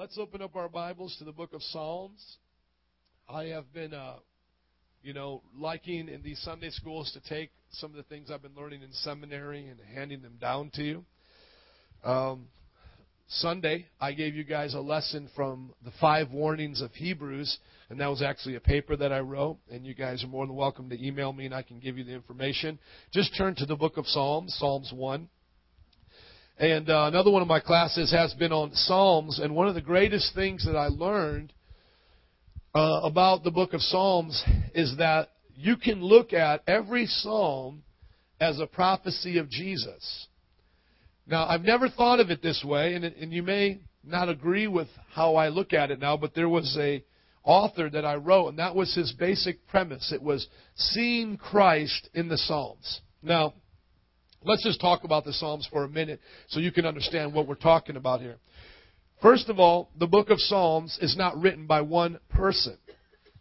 let's open up our Bibles to the book of Psalms. I have been, uh, you know, liking in these Sunday schools to take some of the things I've been learning in seminary and handing them down to you. Um, Sunday, I gave you guys a lesson from the five warnings of Hebrews, and that was actually a paper that I wrote, and you guys are more than welcome to email me and I can give you the information. Just turn to the book of Psalms, Psalms 1. And uh, another one of my classes has been on Psalms, and one of the greatest things that I learned uh, about the book of Psalms is that you can look at every psalm as a prophecy of Jesus. Now, I've never thought of it this way, and, and you may not agree with how I look at it now, but there was a author that I wrote, and that was his basic premise. It was seeing Christ in the Psalms. Now, Let's just talk about the Psalms for a minute so you can understand what we're talking about here. First of all, the book of Psalms is not written by one person.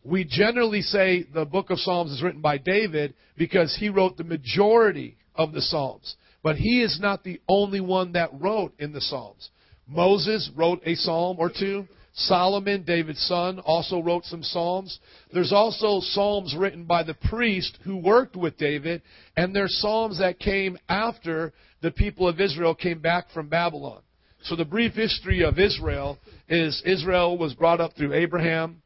We generally say the book of Psalms is written by David because he wrote the majority of the Psalms. But he is not the only one that wrote in the Psalms. Moses wrote a psalm or two. Solomon, David's son, also wrote some psalms. There's also psalms written by the priest who worked with David, and there's psalms that came after the people of Israel came back from Babylon. So the brief history of Israel is Israel was brought up through Abraham,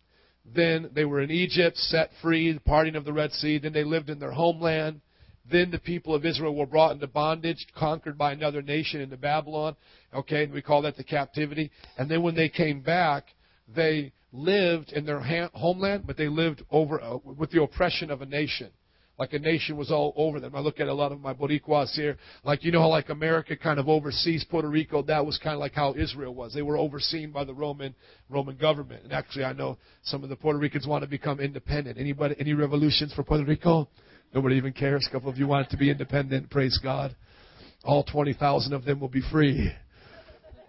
then they were in Egypt, set free, the parting of the Red Sea, then they lived in their homeland. Then the people of Israel were brought into bondage, conquered by another nation into Babylon. Okay, and we call that the captivity. And then when they came back, they lived in their homeland, but they lived over uh, with the oppression of a nation. Like a nation was all over them. I look at a lot of my Boricuas here. Like, you know how like America kind of oversees Puerto Rico? That was kind of like how Israel was. They were overseen by the Roman, Roman government. And actually, I know some of the Puerto Ricans want to become independent. Anybody, any revolutions for Puerto Rico? Nobody even cares. A couple of you want to be independent. Praise God. All 20,000 of them will be free.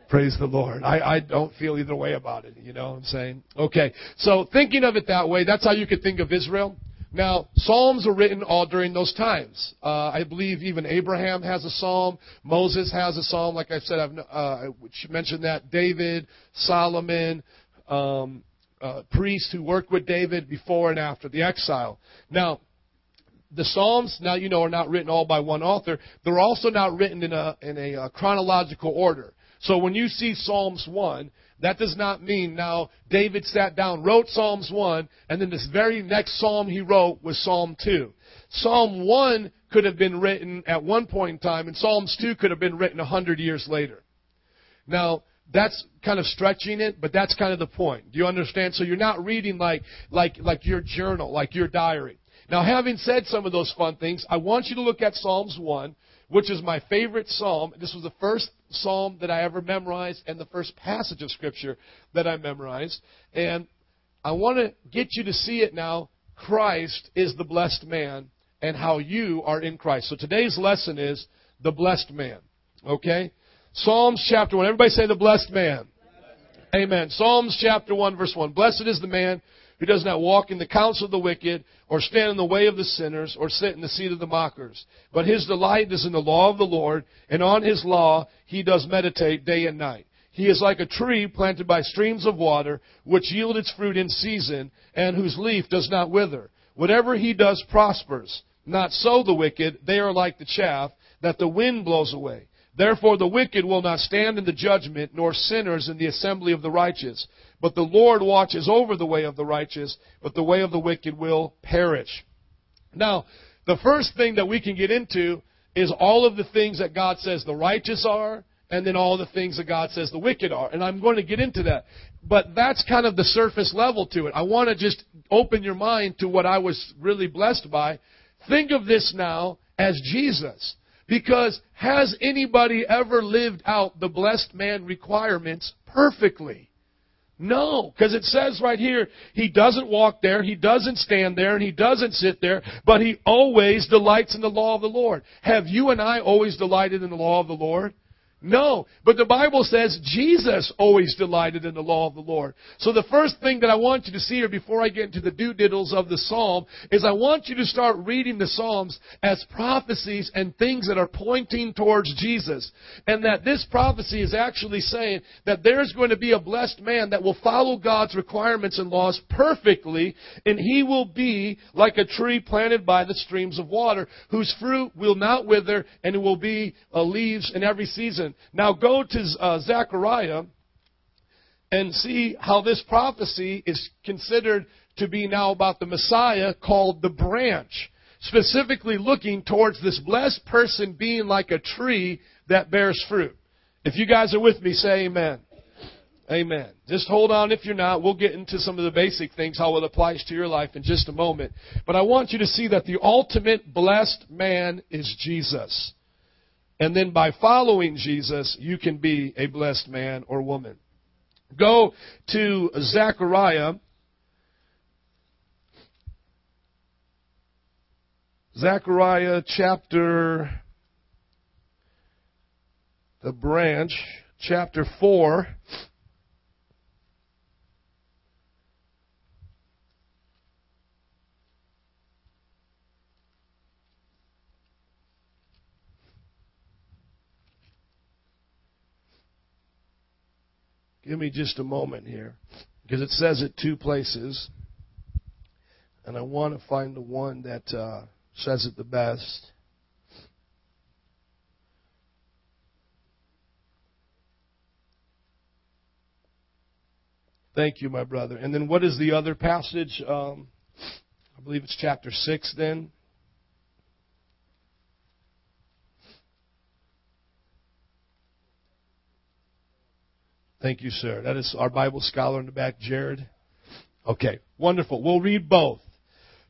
Praise the Lord. I, I don't feel either way about it. You know what I'm saying? Okay. So thinking of it that way, that's how you could think of Israel. Now, Psalms were written all during those times. Uh, I believe even Abraham has a psalm. Moses has a psalm. Like I said, I've uh, mentioned that. David, Solomon, um, uh, priests who worked with David before and after the exile. Now, the Psalms, now you know, are not written all by one author. They're also not written in a, in a uh, chronological order. So when you see Psalms 1, that does not mean now David sat down, wrote Psalms 1, and then this very next psalm he wrote was Psalm 2. Psalm 1 could have been written at one point in time, and Psalms 2 could have been written a hundred years later. Now, that's kind of stretching it, but that's kind of the point. Do you understand? So you're not reading like, like, like your journal, like your diary. Now, having said some of those fun things, I want you to look at Psalms 1, which is my favorite psalm. This was the first psalm that I ever memorized and the first passage of Scripture that I memorized. And I want to get you to see it now. Christ is the blessed man and how you are in Christ. So today's lesson is the blessed man. Okay? Psalms chapter 1. Everybody say the blessed man. Amen. Psalms chapter 1 verse 1. Blessed is the man who does not walk in the counsel of the wicked, or stand in the way of the sinners, or sit in the seat of the mockers. But his delight is in the law of the Lord, and on his law he does meditate day and night. He is like a tree planted by streams of water, which yield its fruit in season, and whose leaf does not wither. Whatever he does prospers. Not so the wicked, they are like the chaff that the wind blows away. Therefore the wicked will not stand in the judgment, nor sinners in the assembly of the righteous. But the Lord watches over the way of the righteous, but the way of the wicked will perish. Now, the first thing that we can get into is all of the things that God says the righteous are, and then all the things that God says the wicked are. And I'm going to get into that. But that's kind of the surface level to it. I want to just open your mind to what I was really blessed by. Think of this now as Jesus. Because has anybody ever lived out the blessed man requirements perfectly? No, because it says right here, he doesn't walk there, he doesn't stand there, and he doesn't sit there, but he always delights in the law of the Lord. Have you and I always delighted in the law of the Lord? No, but the Bible says Jesus always delighted in the law of the Lord. So the first thing that I want you to see here before I get into the do-diddles of the Psalm is I want you to start reading the Psalms as prophecies and things that are pointing towards Jesus. And that this prophecy is actually saying that there's going to be a blessed man that will follow God's requirements and laws perfectly, and he will be like a tree planted by the streams of water, whose fruit will not wither, and it will be uh, leaves in every season. Now go to uh, Zechariah and see how this prophecy is considered to be now about the Messiah called the branch. Specifically looking towards this blessed person being like a tree that bears fruit. If you guys are with me, say amen. Amen. Just hold on if you're not. We'll get into some of the basic things, how it applies to your life in just a moment. But I want you to see that the ultimate blessed man is Jesus. And then by following Jesus, you can be a blessed man or woman. Go to Zechariah. Zechariah chapter, the branch, chapter 4. Give me just a moment here because it says it two places, and I want to find the one that uh, says it the best. Thank you, my brother. And then what is the other passage? Um, I believe it's chapter 6 then. Thank you, sir. That is our Bible scholar in the back, Jared. Okay, wonderful. We'll read both.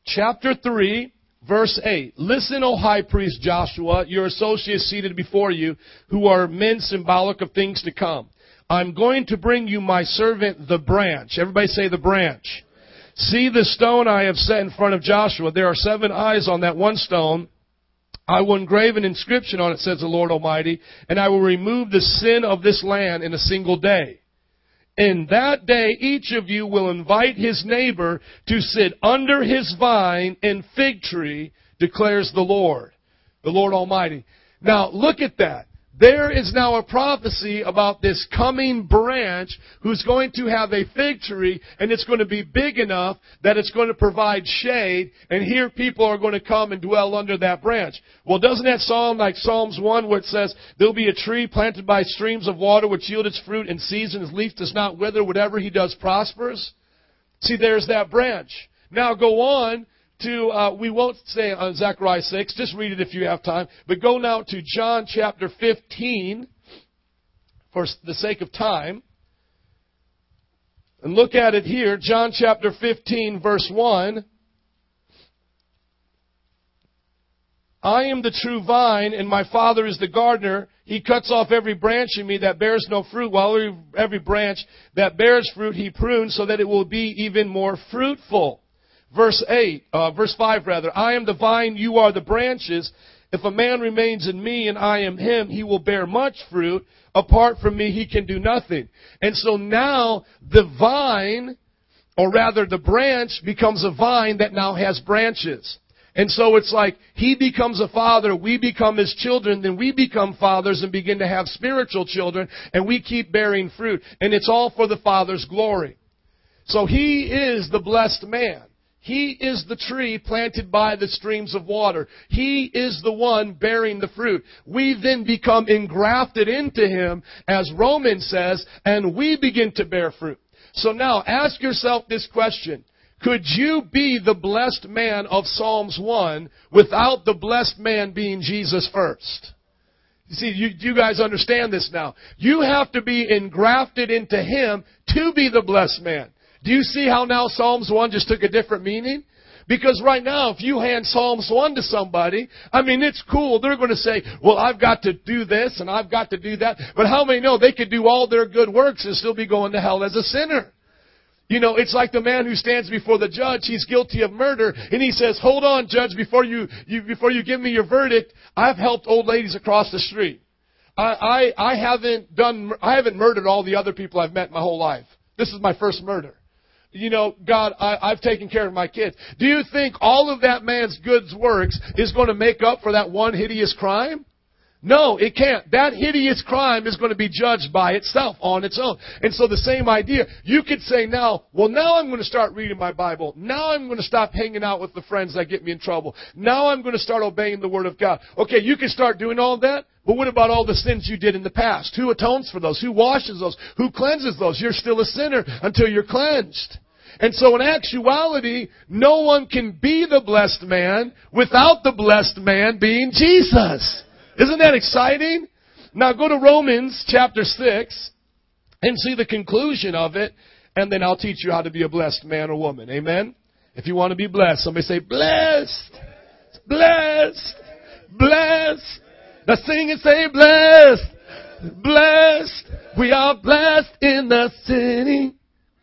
Chapter 3, verse 8. Listen, O high priest Joshua, your associates seated before you, who are men symbolic of things to come. I'm going to bring you my servant, the branch. Everybody say the branch. See the stone I have set in front of Joshua. There are seven eyes on that one stone. I will engrave an inscription on it, says the Lord Almighty, and I will remove the sin of this land in a single day. In that day, each of you will invite his neighbor to sit under his vine and fig tree, declares the Lord, the Lord Almighty. Now, look at that. There is now a prophecy about this coming branch who's going to have a fig tree and it's going to be big enough that it's going to provide shade and here people are going to come and dwell under that branch. Well, doesn't that sound like Psalms 1 where it says, there'll be a tree planted by streams of water which yield its fruit in season, its leaf does not wither, whatever he does prospers? See, there's that branch. Now go on to, uh, we won't say on Zechariah 6, just read it if you have time, but go now to John chapter 15 for the sake of time. And look at it here, John chapter 15 verse 1. I am the true vine, and my Father is the gardener. He cuts off every branch in me that bears no fruit, while every branch that bears fruit he prunes so that it will be even more fruitful. Verse 8, uh, verse 5 rather, I am the vine, you are the branches. If a man remains in me and I am him, he will bear much fruit. Apart from me, he can do nothing. And so now the vine, or rather the branch becomes a vine that now has branches. And so it's like he becomes a father, we become his children, then we become fathers and begin to have spiritual children, and we keep bearing fruit. And it's all for the Father's glory. So he is the blessed man. He is the tree planted by the streams of water. He is the one bearing the fruit. We then become engrafted into Him, as Romans says, and we begin to bear fruit. So now ask yourself this question. Could you be the blessed man of Psalms 1 without the blessed man being Jesus first? You see, you, you guys understand this now. You have to be engrafted into Him to be the blessed man. Do you see how now Psalms 1 just took a different meaning? Because right now, if you hand Psalms 1 to somebody, I mean, it's cool. They're going to say, well, I've got to do this and I've got to do that. But how many know they could do all their good works and still be going to hell as a sinner? You know, it's like the man who stands before the judge. He's guilty of murder, and he says, "Hold on, judge, before you, you before you give me your verdict, I've helped old ladies across the street. I, I, I haven't done, I haven't murdered all the other people I've met my whole life. This is my first murder. You know, God, I, I've taken care of my kids. Do you think all of that man's good works is going to make up for that one hideous crime? No, it can't. That hideous crime is going to be judged by itself on its own. And so the same idea, you could say now, well now I'm going to start reading my Bible. Now I'm going to stop hanging out with the friends that get me in trouble. Now I'm going to start obeying the Word of God. Okay, you can start doing all that, but what about all the sins you did in the past? Who atones for those? Who washes those? Who cleanses those? You're still a sinner until you're cleansed. And so in actuality, no one can be the blessed man without the blessed man being Jesus. Isn't that exciting? Now go to Romans chapter 6 and see the conclusion of it, and then I'll teach you how to be a blessed man or woman. Amen? If you want to be blessed, somebody say, blessed, blessed, blessed. Now sing and say, blessed, blessed. We are blessed in the city,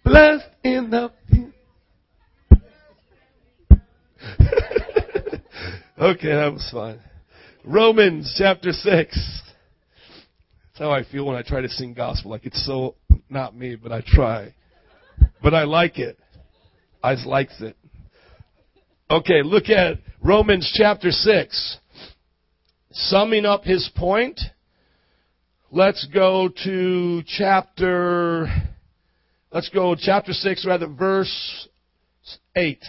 blessed in the okay, that was fine. Romans chapter 6. That's how I feel when I try to sing gospel. Like it's so not me, but I try. But I like it. I likes it. Okay, look at Romans chapter 6. Summing up his point, let's go to chapter, let's go chapter 6, rather, verse 8.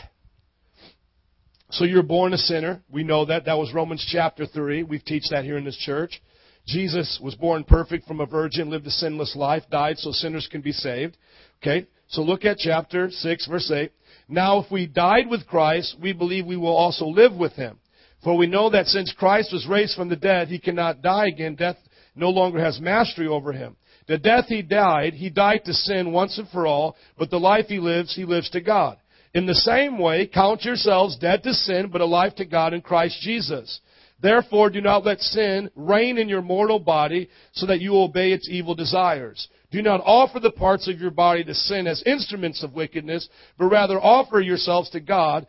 So you're born a sinner. We know that. That was Romans chapter 3. We've teach that here in this church. Jesus was born perfect from a virgin, lived a sinless life, died so sinners can be saved. Okay? So look at chapter 6, verse 8. Now if we died with Christ, we believe we will also live with him. For we know that since Christ was raised from the dead, he cannot die again. Death no longer has mastery over him. The death he died, he died to sin once and for all, but the life he lives, he lives to God. In the same way, count yourselves dead to sin, but alive to God in Christ Jesus. Therefore, do not let sin reign in your mortal body so that you obey its evil desires. Do not offer the parts of your body to sin as instruments of wickedness, but rather offer yourselves to God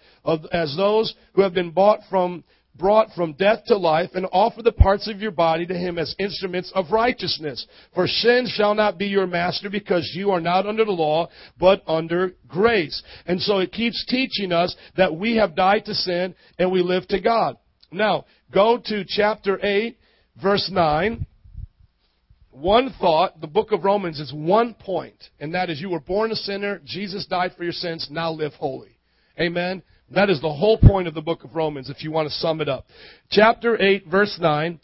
as those who have been bought from brought from death to life, and offer the parts of your body to him as instruments of righteousness. For sin shall not be your master because you are not under the law, but under grace. And so it keeps teaching us that we have died to sin and we live to God. Now, go to chapter 8, verse 9. One thought, the book of Romans is one point, and that is you were born a sinner, Jesus died for your sins, now live holy. Amen. That is the whole point of the book of Romans, if you want to sum it up. Chapter 8, verse 9.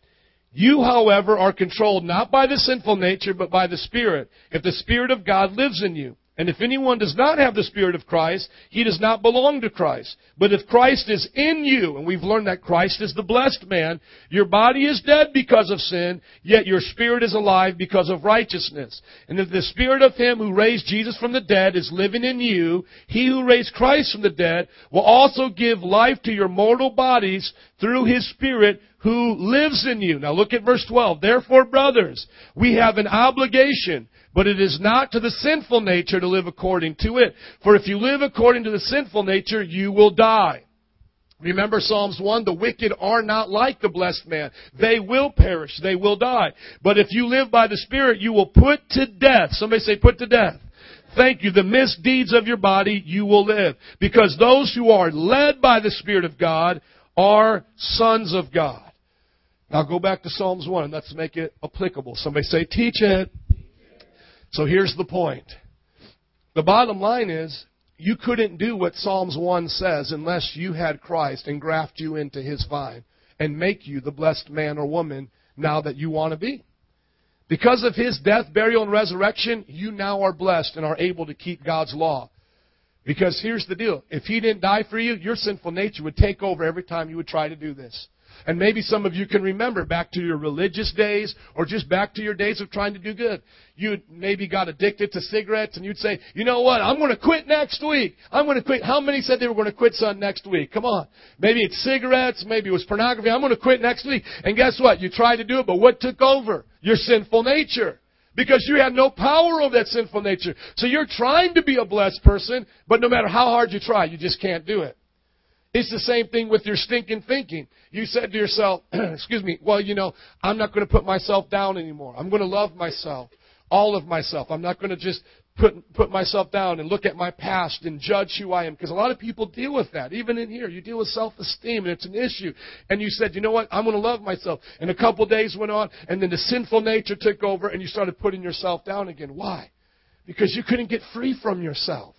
You, however, are controlled not by the sinful nature, but by the Spirit, if the Spirit of God lives in you. And if anyone does not have the Spirit of Christ, he does not belong to Christ. But if Christ is in you, and we've learned that Christ is the blessed man, your body is dead because of sin, yet your spirit is alive because of righteousness. And if the Spirit of Him who raised Jesus from the dead is living in you, He who raised Christ from the dead will also give life to your mortal bodies through His Spirit who lives in you. Now look at verse 12. Therefore, brothers, we have an obligation but it is not to the sinful nature to live according to it. For if you live according to the sinful nature, you will die. Remember Psalms 1, the wicked are not like the blessed man. They will perish, they will die. But if you live by the Spirit, you will put to death. Somebody say put to death. Thank you. The misdeeds of your body, you will live. Because those who are led by the Spirit of God are sons of God. Now go back to Psalms 1 and let's make it applicable. Somebody say, teach it. So here's the point. The bottom line is, you couldn't do what Psalms 1 says unless you had Christ and graft you into his vine and make you the blessed man or woman now that you want to be. Because of his death, burial, and resurrection, you now are blessed and are able to keep God's law. Because here's the deal. If he didn't die for you, your sinful nature would take over every time you would try to do this. And maybe some of you can remember back to your religious days or just back to your days of trying to do good. You maybe got addicted to cigarettes and you'd say, you know what, I'm going to quit next week. I'm going to quit. How many said they were going to quit son next week? Come on. Maybe it's cigarettes, maybe it was pornography. I'm going to quit next week. And guess what? You tried to do it, but what took over? Your sinful nature. Because you have no power over that sinful nature. So you're trying to be a blessed person, but no matter how hard you try, you just can't do it. It's the same thing with your stinking thinking. You said to yourself, excuse me, well, you know, I'm not going to put myself down anymore. I'm going to love myself, all of myself. I'm not going to just put, put myself down and look at my past and judge who I am. Because a lot of people deal with that. Even in here, you deal with self-esteem and it's an issue. And you said, you know what? I'm going to love myself. And a couple days went on and then the sinful nature took over and you started putting yourself down again. Why? Because you couldn't get free from yourself.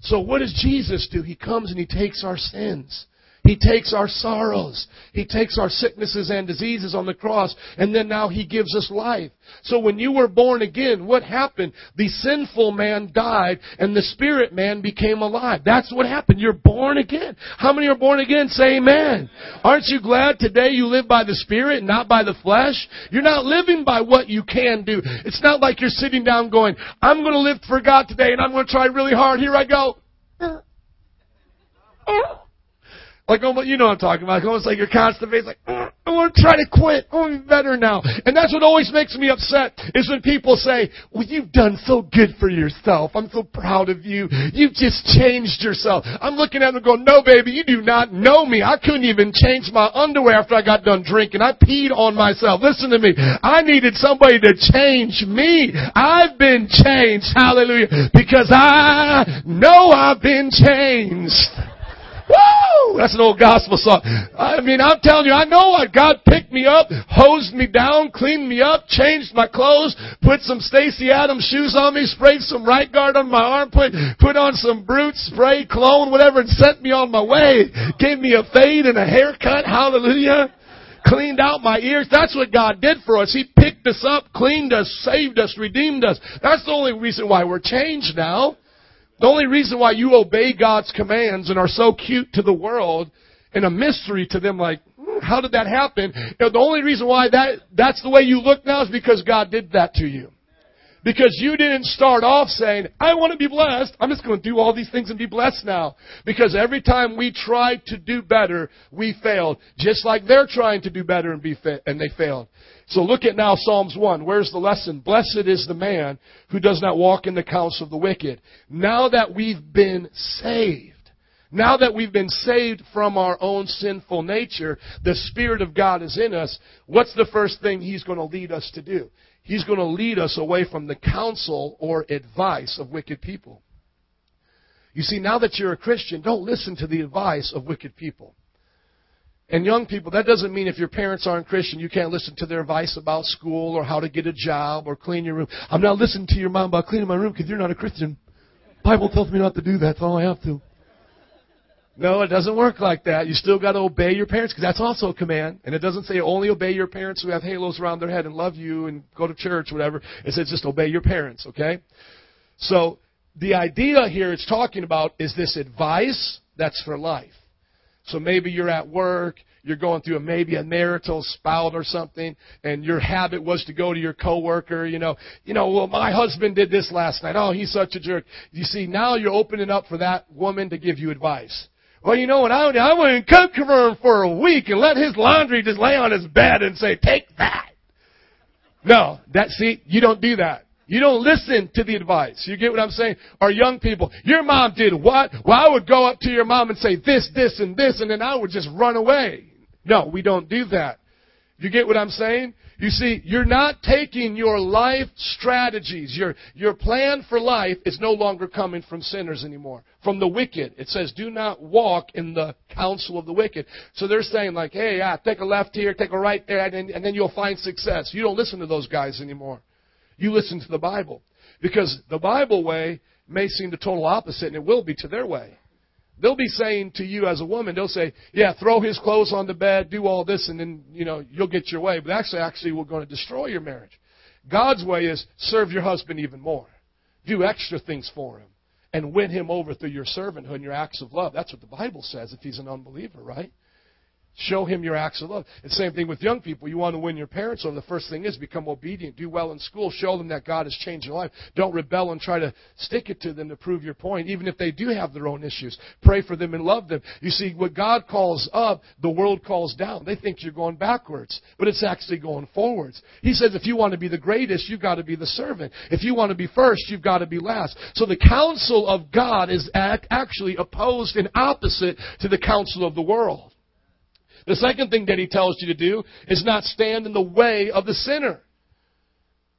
So what does Jesus do? He comes and He takes our sins. He takes our sorrows. He takes our sicknesses and diseases on the cross, and then now He gives us life. So when you were born again, what happened? The sinful man died, and the spirit man became alive. That's what happened. You're born again. How many are born again? Say amen. Aren't you glad today you live by the spirit, not by the flesh? You're not living by what you can do. It's not like you're sitting down going, I'm going to live for God today, and I'm going to try really hard. Here I go. Uh, uh, Like almost, you know what I'm talking about. Almost like you're constipated. Like, mm, I want to try to quit. I want to be better now. And that's what always makes me upset is when people say, well, you've done so good for yourself. I'm so proud of you. You've just changed yourself. I'm looking at them going, no baby, you do not know me. I couldn't even change my underwear after I got done drinking. I peed on myself. Listen to me. I needed somebody to change me. I've been changed. Hallelujah. Because I know I've been changed. Woo! That's an old gospel song. I mean, I'm telling you, I know what God picked me up, hosed me down, cleaned me up, changed my clothes, put some Stacy Adams shoes on me, sprayed some right guard on my arm, put, put on some Brut spray, cologne, whatever, and sent me on my way. Gave me a fade and a haircut. Hallelujah cleaned out my ears. That's what God did for us. He picked us up, cleaned us, saved us, redeemed us. That's the only reason why we're changed now. The only reason why you obey God's commands and are so cute to the world and a mystery to them like, hmm, how did that happen? You know, the only reason why that, that's the way you look now is because God did that to you. Because you didn't start off saying, I want to be blessed. I'm just going to do all these things and be blessed now. Because every time we tried to do better, we failed. Just like they're trying to do better and be fa- and they failed. So look at now Psalms 1. Where's the lesson? Blessed is the man who does not walk in the counsel of the wicked. Now that we've been saved, now that we've been saved from our own sinful nature, the Spirit of God is in us. What's the first thing He's going to lead us to do? He's going to lead us away from the counsel or advice of wicked people. You see, now that you're a Christian, don't listen to the advice of wicked people. And young people, that doesn't mean if your parents aren't Christian, you can't listen to their advice about school or how to get a job or clean your room. I'm not listening to your mom about cleaning my room because you're not a Christian. Bible tells me not to do that. That's all I have to. No, it doesn't work like that. You still got to obey your parents because that's also a command. And it doesn't say only obey your parents who have halos around their head and love you and go to church, whatever. It says just obey your parents, okay? So the idea here it's talking about is this advice that's for life. So maybe you're at work, you're going through a maybe a marital spout or something, and your habit was to go to your coworker, you know, you know, well, my husband did this last night. Oh, he's such a jerk. You see, now you're opening up for that woman to give you advice. Well, you know what I? I wouldn't cook for him for a week and let his laundry just lay on his bed and say, take that. No, that, see, you don't do that. You don't listen to the advice. You get what I'm saying? Or young people, your mom did what? Well, I would go up to your mom and say this, this, and this, and then I would just run away. No, we don't do that. You get what I'm saying? You see, you're not taking your life strategies, your, your plan for life is no longer coming from sinners anymore. From the wicked. It says, do not walk in the counsel of the wicked. So they're saying like, hey, yeah, take a left here, take a right there, and, and then you'll find success. You don't listen to those guys anymore. You listen to the Bible. Because the Bible way may seem the total opposite, and it will be to their way. They'll be saying to you as a woman, they'll say, yeah, throw his clothes on the bed, do all this, and then, you know, you'll get your way. But actually, actually, we're going to destroy your marriage. God's way is serve your husband even more. Do extra things for him. And win him over through your servanthood and your acts of love. That's what the Bible says if he's an unbeliever, right? Show him your acts of love. And same thing with young people. You want to win your parents over. The first thing is become obedient. Do well in school. Show them that God has changed your life. Don't rebel and try to stick it to them to prove your point, even if they do have their own issues. Pray for them and love them. You see, what God calls up, the world calls down. They think you're going backwards, but it's actually going forwards. He says if you want to be the greatest, you've got to be the servant. If you want to be first, you've got to be last. So the counsel of God is actually opposed and opposite to the counsel of the world. The second thing that he tells you to do is not stand in the way of the sinner.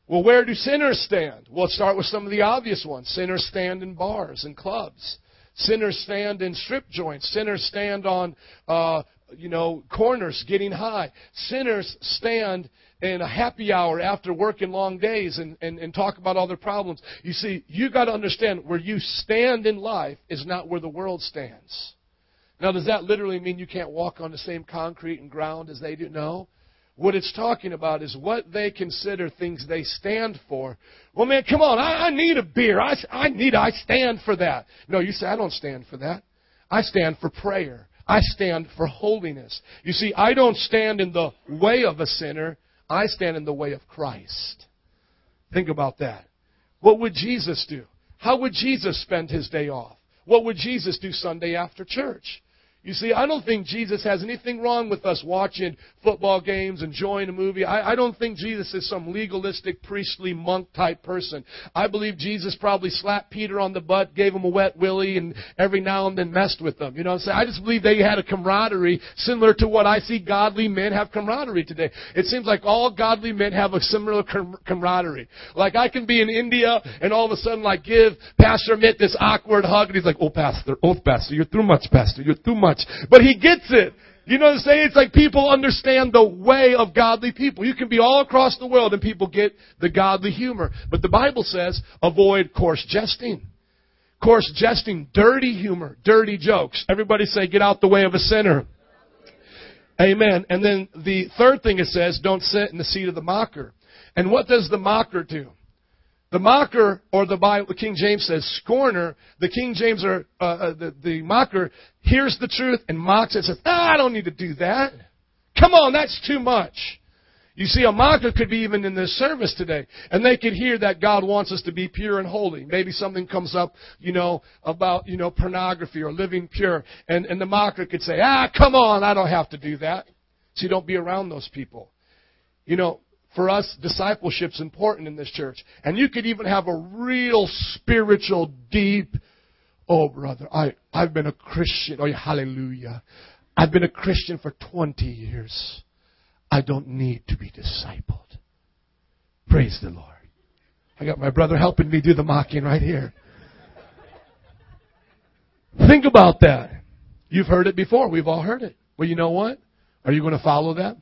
Well, where do sinners stand? Well, start with some of the obvious ones. Sinners stand in bars and clubs. Sinners stand in strip joints. Sinners stand on, uh, you know, corners getting high. Sinners stand in a happy hour after working long days and, and, and talk about all their problems. You see, you got to understand where you stand in life is not where the world stands. Now, does that literally mean you can't walk on the same concrete and ground as they do? No. What it's talking about is what they consider things they stand for. Well, man, come on, I, I need a beer. I, I need, I stand for that. No, you say, I don't stand for that. I stand for prayer. I stand for holiness. You see, I don't stand in the way of a sinner. I stand in the way of Christ. Think about that. What would Jesus do? How would Jesus spend his day off? What would Jesus do Sunday after church? You see, I don't think Jesus has anything wrong with us watching football games, enjoying a movie. I, I don't think Jesus is some legalistic, priestly, monk type person. I believe Jesus probably slapped Peter on the butt, gave him a wet willy, and every now and then messed with them. You know what I'm saying? I just believe they had a camaraderie similar to what I see godly men have camaraderie today. It seems like all godly men have a similar com- camaraderie. Like I can be in India and all of a sudden like give Pastor Mitt this awkward hug and he's like, oh Pastor, oh Pastor, you're too much Pastor, you're too much much, but he gets it. You know what I'm saying? It's like people understand the way of godly people. You can be all across the world and people get the godly humor. But the Bible says avoid coarse jesting. Coarse jesting, dirty humor, dirty jokes. Everybody say get out the way of a sinner. Amen. And then the third thing it says, don't sit in the seat of the mocker. And what does the mocker do? The mocker, or the Bible, the King James says scorner. The King James or uh, uh, the, the mocker hears the truth and mocks it. and Says, ah, "I don't need to do that. Come on, that's too much." You see, a mocker could be even in this service today, and they could hear that God wants us to be pure and holy. Maybe something comes up, you know, about you know pornography or living pure, and and the mocker could say, "Ah, come on, I don't have to do that." See, don't be around those people. You know, for us, discipleship's important in this church. And you could even have a real spiritual, deep, oh brother, I, I've been a Christian. Oh, hallelujah. I've been a Christian for 20 years. I don't need to be discipled. Praise the Lord. I got my brother helping me do the mocking right here. Think about that. You've heard it before. We've all heard it. Well, you know what? Are you going to follow that?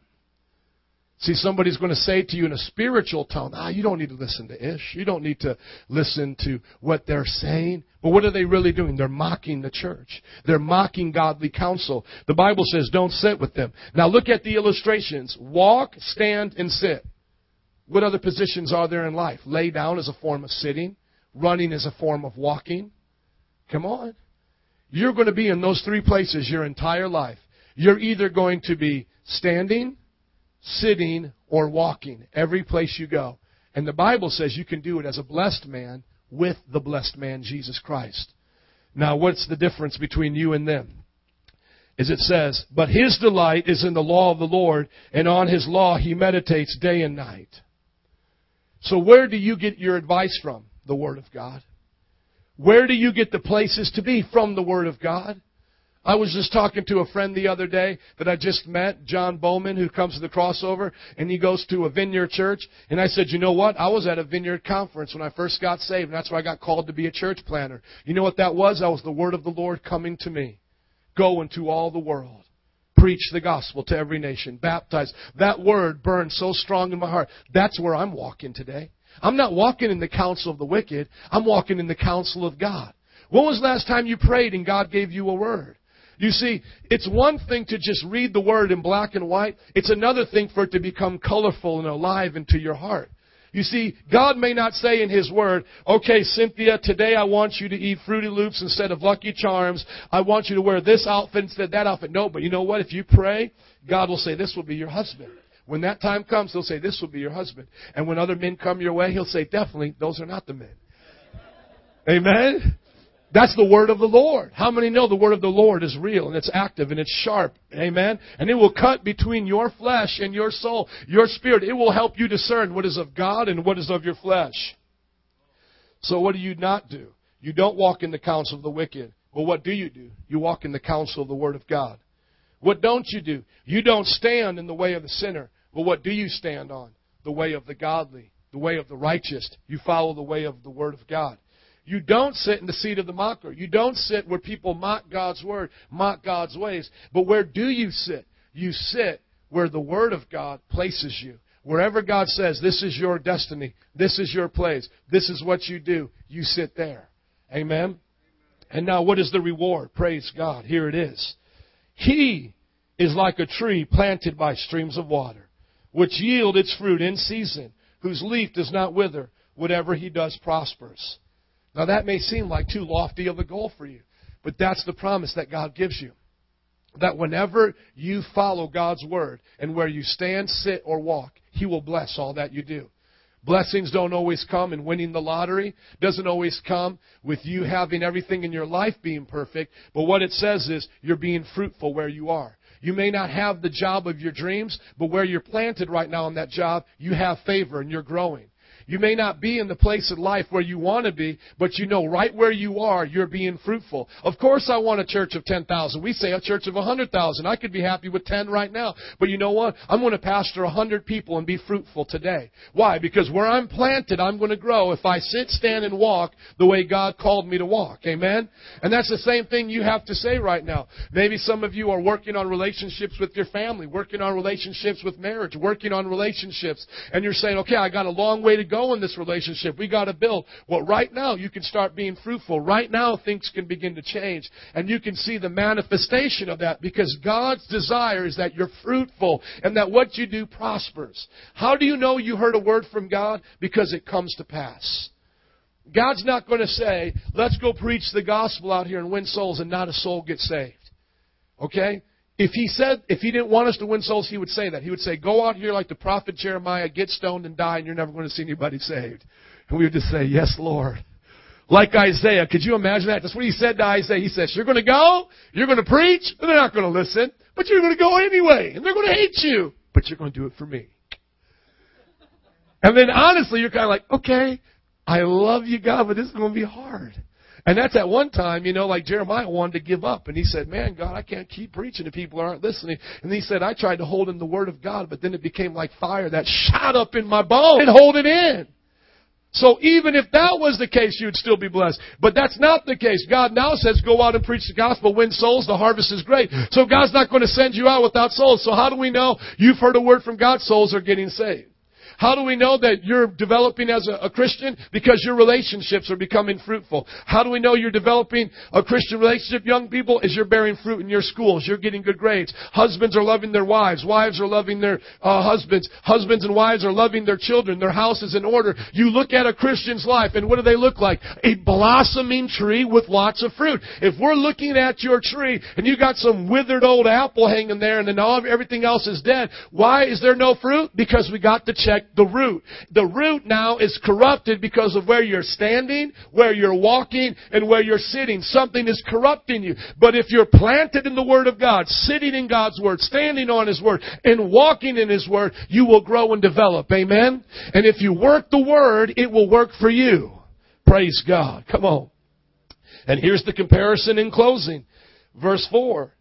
See, somebody's going to say to you in a spiritual tone, ah, you don't need to listen to Ish. You don't need to listen to what they're saying. But what are they really doing? They're mocking the church. They're mocking godly counsel. The Bible says don't sit with them. Now look at the illustrations. Walk, stand, and sit. What other positions are there in life? Lay down is a form of sitting. Running is a form of walking. Come on. You're going to be in those three places your entire life. You're either going to be standing, sitting, or walking every place you go. And the Bible says you can do it as a blessed man with the blessed man, Jesus Christ. Now, what's the difference between you and them? Is it says, But his delight is in the law of the Lord, and on his law he meditates day and night. So, where do you get your advice from? The Word of God. Where do you get the places to be? From the Word of God. I was just talking to a friend the other day that I just met, John Bowman, who comes to the crossover, and he goes to a vineyard church. And I said, you know what? I was at a vineyard conference when I first got saved, and that's why I got called to be a church planter. You know what that was? That was the word of the Lord coming to me. Go into all the world. Preach the gospel to every nation. Baptize. That word burned so strong in my heart. That's where I'm walking today. I'm not walking in the counsel of the wicked. I'm walking in the counsel of God. When was the last time you prayed and God gave you a word? You see, it's one thing to just read the word in black and white. It's another thing for it to become colorful and alive into your heart. You see, God may not say in His Word, okay, Cynthia, today I want you to eat Fruity Loops instead of Lucky Charms. I want you to wear this outfit instead of that outfit. No, but you know what? If you pray, God will say, this will be your husband. When that time comes, He'll say, this will be your husband. And when other men come your way, He'll say, definitely, those are not the men. Amen? That's the word of the Lord. How many know the word of the Lord is real and it's active and it's sharp? Amen. And it will cut between your flesh and your soul, your spirit. It will help you discern what is of God and what is of your flesh. So what do you not do? You don't walk in the counsel of the wicked. But what do you do? You walk in the counsel of the word of God. What don't you do? You don't stand in the way of the sinner. But what do you stand on? The way of the godly, the way of the righteous. You follow the way of the word of God. You don't sit in the seat of the mocker. You don't sit where people mock God's word, mock God's ways. But where do you sit? You sit where the word of God places you. Wherever God says, this is your destiny, this is your place, this is what you do, you sit there. Amen? And now what is the reward? Praise God. Here it is. He is like a tree planted by streams of water, which yield its fruit in season, whose leaf does not wither. Whatever he does prospers. Now that may seem like too lofty of a goal for you, but that's the promise that God gives you. That whenever you follow God's word and where you stand, sit, or walk, He will bless all that you do. Blessings don't always come in winning the lottery. Doesn't always come with you having everything in your life being perfect. But what it says is you're being fruitful where you are. You may not have the job of your dreams, but where you're planted right now in that job, you have favor and you're growing. You may not be in the place of life where you want to be, but you know right where you are, you're being fruitful. Of course I want a church of 10,000. We say a church of 100,000. I could be happy with 10 right now. But you know what? I'm going to pastor 100 people and be fruitful today. Why? Because where I'm planted, I'm going to grow if I sit, stand, and walk the way God called me to walk. Amen? And that's the same thing you have to say right now. Maybe some of you are working on relationships with your family, working on relationships with marriage, working on relationships, and you're saying, okay, I got a long way to go in this relationship. We got to build. Well, right now you can start being fruitful. Right now things can begin to change. And you can see the manifestation of that because God's desire is that you're fruitful and that what you do prospers. How do you know you heard a word from God? Because it comes to pass. God's not going to say, let's go preach the gospel out here and win souls and not a soul gets saved. Okay? If he said, if he didn't want us to win souls, he would say that. He would say, go out here like the prophet Jeremiah, get stoned and die, and you're never going to see anybody saved. And we would just say, yes, Lord. Like Isaiah. Could you imagine that? That's what he said to Isaiah. He says, you're going to go, you're going to preach, and they're not going to listen, but you're going to go anyway, and they're going to hate you, but you're going to do it for me. And then honestly, you're kind of like, okay, I love you, God, but this is going to be hard. And that's at one time, you know, like Jeremiah wanted to give up. And he said, Man, God, I can't keep preaching if people aren't listening. And he said, I tried to hold in the word of God, but then it became like fire that shot up in my bone and hold it in. So even if that was the case, you'd still be blessed. But that's not the case. God now says, go out and preach the gospel, win souls, the harvest is great. So God's not going to send you out without souls. So how do we know you've heard a word from God, souls are getting saved? How do we know that you're developing as a, a, Christian? Because your relationships are becoming fruitful. How do we know you're developing a Christian relationship, young people? Is you're bearing fruit in your schools. You're getting good grades. Husbands are loving their wives. Wives are loving their uh, husbands. Husbands and wives are loving their children. Their house is in order. You look at a Christian's life and what do they look like? A blossoming tree with lots of fruit. If we're looking at your tree and you got some withered old apple hanging there and then all, everything else is dead, why is there no fruit? Because we got to check the root. The root now is corrupted because of where you're standing, where you're walking, and where you're sitting. Something is corrupting you. But if you're planted in the Word of God, sitting in God's Word, standing on His Word, and walking in His Word, you will grow and develop. Amen? And if you work the Word, it will work for you. Praise God. Come on. And here's the comparison in closing. Verse 4.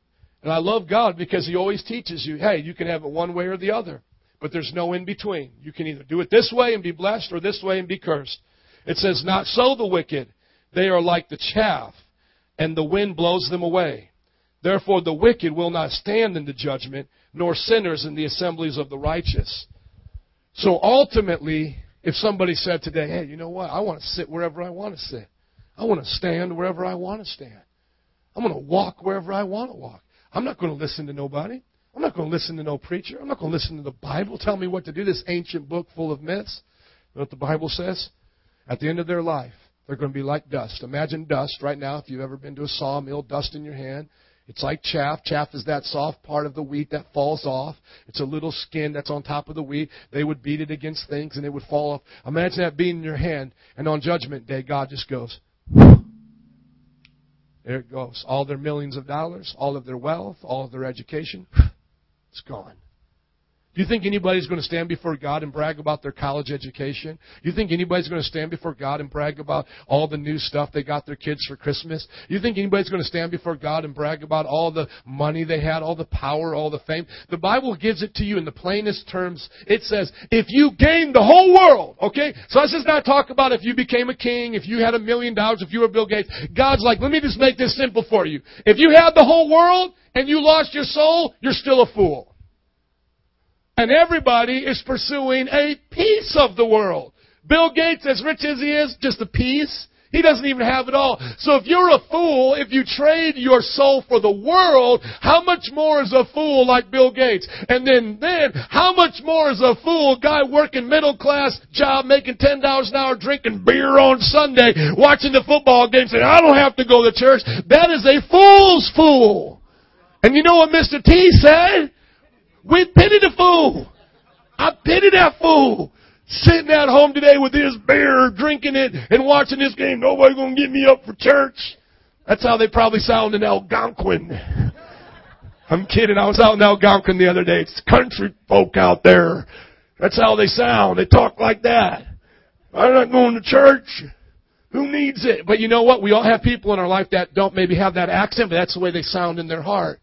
And I love God because He always teaches you, hey, you can have it one way or the other. But there's no in between. You can either do it this way and be blessed or this way and be cursed. It says, Not so the wicked. They are like the chaff, and the wind blows them away. Therefore the wicked will not stand in the judgment, nor sinners in the assemblies of the righteous. So ultimately, if somebody said today, hey, you know what? I want to sit wherever I want to sit. I want to stand wherever I want to stand. I'm going to walk wherever I want to walk. I'm not going to listen to nobody. I'm not going to listen to no preacher. I'm not going to listen to the Bible tell me what to do, this ancient book full of myths. know what the Bible says? At the end of their life, they're going to be like dust. Imagine dust right now, if you've ever been to a sawmill, dust in your hand. It's like chaff. Chaff is that soft part of the wheat that falls off. It's a little skin that's on top of the wheat. They would beat it against things and it would fall off. Imagine that being in your hand, and on Judgment Day, God just goes, there it goes. All their millions of dollars, all of their wealth, all of their education, it's gone. Do you think anybody's going to stand before God and brag about their college education? Do you think anybody's going to stand before God and brag about all the new stuff they got their kids for Christmas? Do you think anybody's going to stand before God and brag about all the money they had, all the power, all the fame? The Bible gives it to you in the plainest terms. It says, if you gain the whole world, okay? So let's just not talk about if you became a king, if you had a million dollars, if you were Bill Gates. God's like, let me just make this simple for you. If you had the whole world and you lost your soul, you're still a fool. And everybody is pursuing a piece of the world. Bill Gates, as rich as he is, just a piece. He doesn't even have it all. So if you're a fool, if you trade your soul for the world, how much more is a fool like Bill Gates? And then, then, how much more is a fool guy working middle class job, making $10 an hour, drinking beer on Sunday, watching the football game, saying, I don't have to go to church. That is a fool's fool. And you know what Mr. T said? We pity the fool. I pity that fool. Sitting at home today with his beer, drinking it, and watching this game. Nobody gonna get me up for church. That's how they probably sound in Algonquin. I'm kidding. I was out in Algonquin the other day. It's country folk out there. That's how they sound. They talk like that. I'm not going to church. Who needs it? But you know what? We all have people in our life that don't maybe have that accent, but that's the way they sound in their heart.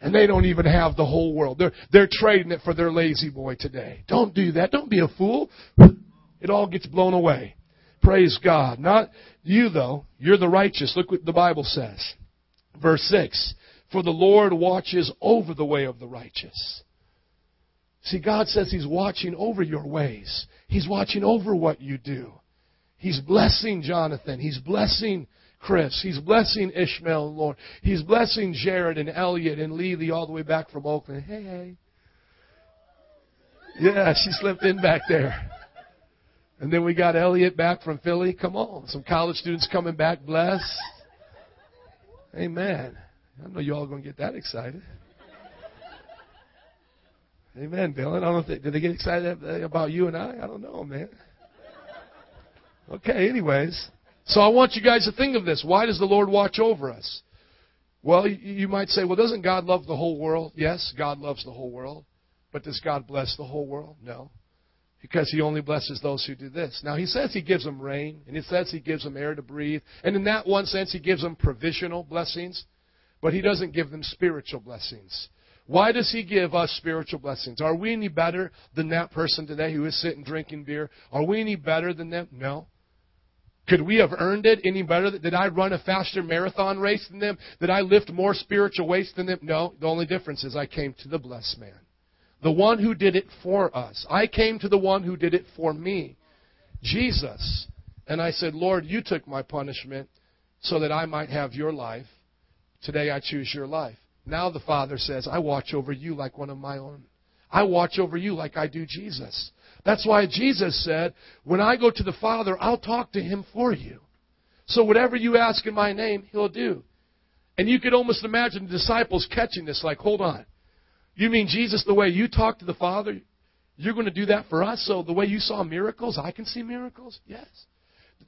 And they don't even have the whole world. They're, they're trading it for their La-Z-Boy today. Don't do that. Don't be a fool. It all gets blown away. Praise God. Not you though. You're the righteous. Look what the Bible says. Verse 6. For the Lord watches over the way of the righteous. See, God says He's watching over your ways. He's watching over what you do. He's blessing Jonathan. He's blessing Chris. He's blessing Ishmael and Lord. He's blessing Jared and Elliot and Lily all the way back from Oakland. Hey, hey. Yeah, she slipped in back there. And then we got Elliot back from Philly. Come on. Some college students coming back. Bless. Amen. I know you all going to get that excited. Amen, Dylan. I don't know if they, did they get excited about you and I? I don't know, man. Okay, anyways. So I want you guys to think of this. Why does the Lord watch over us? Well, you might say, well, doesn't God love the whole world? Yes, God loves the whole world. But does God bless the whole world? No. Because He only blesses those who do this. Now, He says He gives them rain, and He says He gives them air to breathe. And in that one sense, He gives them provisional blessings, but He doesn't give them spiritual blessings. Why does He give us spiritual blessings? Are we any better than that person today who is sitting drinking beer? Are we any better than them? No. Could we have earned it any better? Did I run a faster marathon race than them? Did I lift more spiritual weights than them? No. The only difference is I came to the blessed man. The one who did it for us. I came to the one who did it for me. Jesus. And I said, Lord, you took my punishment so that I might have your life. Today I choose your life. Now the Father says, I watch over you like one of my own. I watch over you like I do Jesus. That's why Jesus said, When I go to the Father, I'll talk to him for you. So whatever you ask in my name, he'll do. And you could almost imagine the disciples catching this, like, hold on. You mean Jesus, the way you talk to the Father, you're going to do that for us? So the way you saw miracles, I can see miracles? Yes.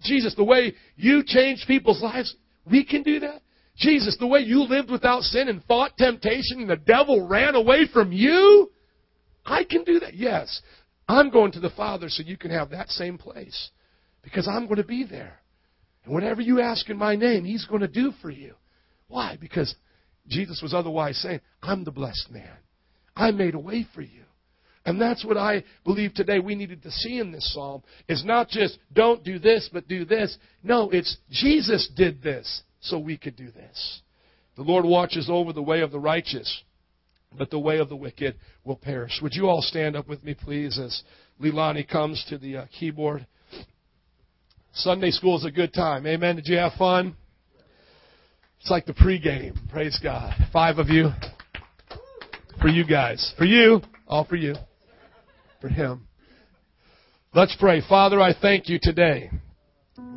Jesus, the way you changed people's lives, we can do that? Jesus, the way you lived without sin and fought temptation and the devil ran away from you, I can do that. Yes. I'm going to the Father so you can have that same place. Because I'm going to be there. And whatever you ask in my name, He's going to do for you. Why? Because Jesus was otherwise saying, I'm the blessed man. I made a way for you. And that's what I believe today we needed to see in this psalm is not just don't do this, but do this. No, it's Jesus did this so we could do this. The Lord watches over the way of the righteous but the way of the wicked will perish. Would you all stand up with me, please, as Lilani comes to the uh, keyboard? Sunday school is a good time. Amen. Did you have fun? It's like the pregame. Praise God. Five of you. For you guys. For you. All for you. For him. Let's pray. Father, I thank you today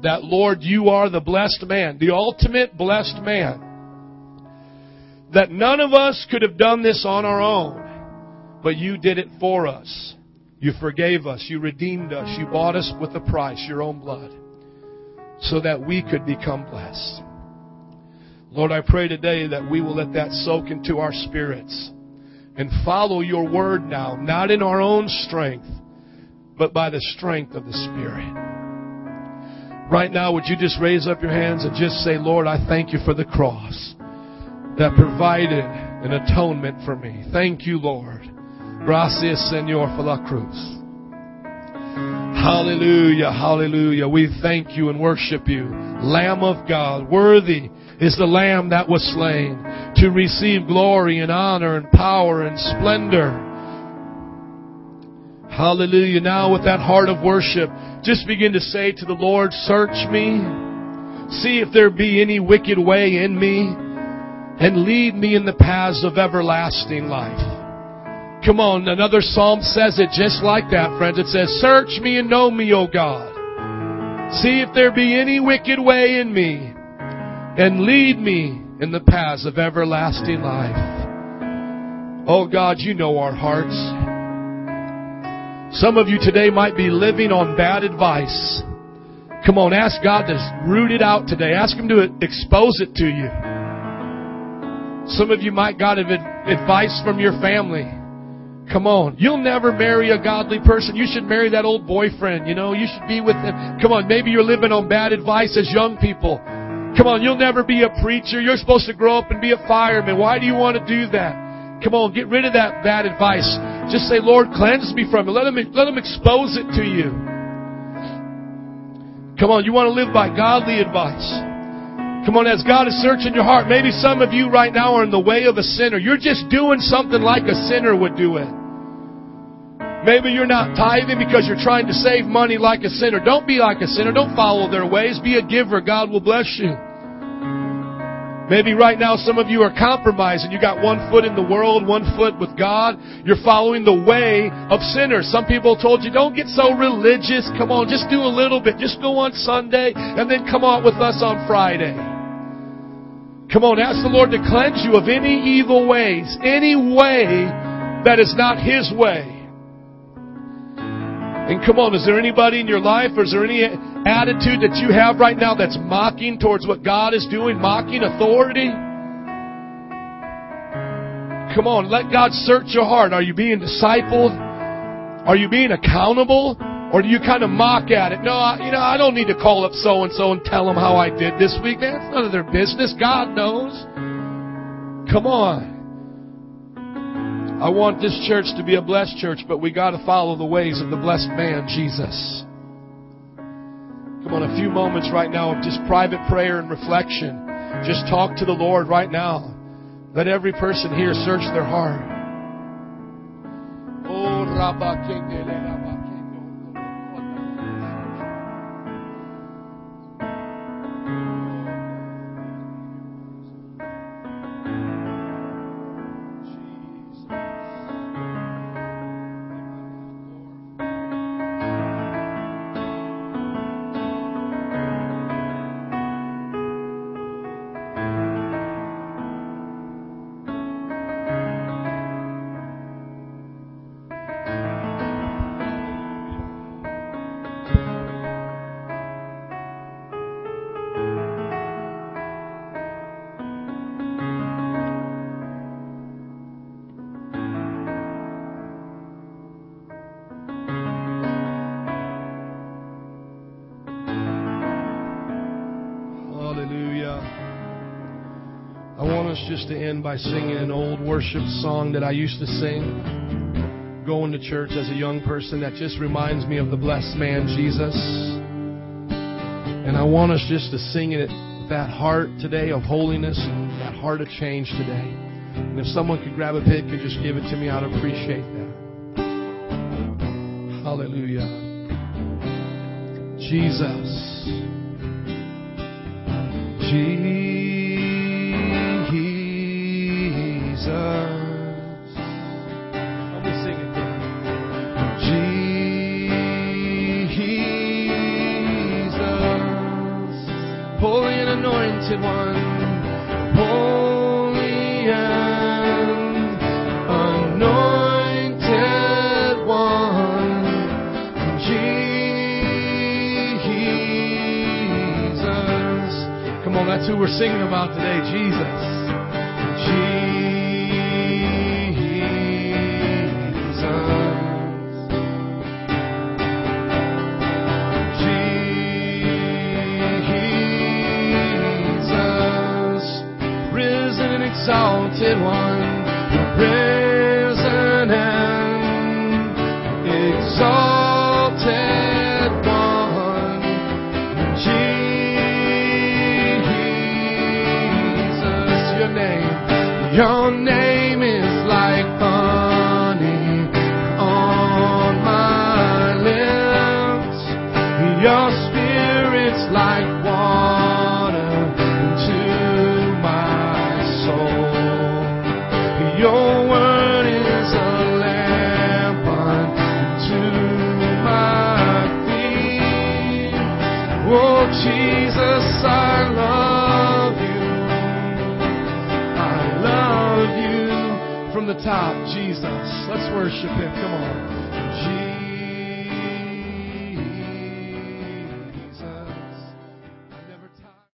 that, Lord, you are the blessed man, the ultimate blessed man. That none of us could have done this on our own, but you did it for us. You forgave us. You redeemed us. You bought us with a price, your own blood, so that we could become blessed. Lord, I pray today that we will let that soak into our spirits and follow your word now, not in our own strength, but by the strength of the Spirit. Right now, would you just raise up your hands and just say, Lord, I thank you for the cross that provided an atonement for me. Thank you, Lord. Gracias, Señor, for la cruz. Hallelujah, hallelujah. We thank you and worship you. Lamb of God, worthy is the Lamb that was slain to receive glory and honor and power and splendor. Hallelujah. Now with that heart of worship, just begin to say to the Lord, search me. See if there be any wicked way in me and lead me in the paths of everlasting life. Come on, another psalm says it just like that, friends. It says, Search me and know me, O God. See if there be any wicked way in me, and lead me in the paths of everlasting life. Oh God, you know our hearts. Some of you today might be living on bad advice. Come on, ask God to root it out today. Ask Him to expose it to you. Some of you might got advice from your family. Come on. You'll never marry a godly person. You should marry that old boyfriend, you know. You should be with him. Come on, maybe you're living on bad advice as young people. Come on, you'll never be a preacher. You're supposed to grow up and be a fireman. Why do you want to do that? Come on, get rid of that bad advice. Just say, Lord, cleanse me from it. Let him, let him expose it to you. Come on, you want to live by godly advice. Come on, as God is searching your heart, maybe some of you right now are in the way of a sinner. You're just doing something like a sinner would do it. Maybe you're not tithing because you're trying to save money like a sinner. Don't be like a sinner. Don't follow their ways. Be a giver. God will bless you. Maybe right now some of you are compromising. You got one foot in the world, one foot with God. You're following the way of sinners. Some people told you, don't get so religious. Come on, just do a little bit. Just go on Sunday and then come out with us on Friday. Come on, ask the Lord to cleanse you of any evil ways, any way that is not His way. And come on, is there anybody in your life or is there any attitude that you have right now that's mocking towards what God is doing, mocking authority? Come on, let God search your heart. Are you being discipled? Are you being accountable? Or do you kind of mock at it? No, I, you know, I don't need to call up so and so and tell them how I did this week. Man, it's none of their business. God knows. Come on. I want this church to be a blessed church, but we got to follow the ways of the blessed man, Jesus. Come on, a few moments right now of just private prayer and reflection. Just talk to the Lord right now. Let every person here search their heart. Oh, just to end by singing an old worship song that I used to sing going to church as a young person that just reminds me of the blessed man Jesus. And I want us just to sing it with that heart today of holiness that heart of change today. And if someone could grab a pick and just give it to me, I'd appreciate that. Hallelujah. Jesus. Jesus. Come on, that's who we're singing about today, Jesus. Jesus. Jesus, risen and exalted one. worship Him. Come on.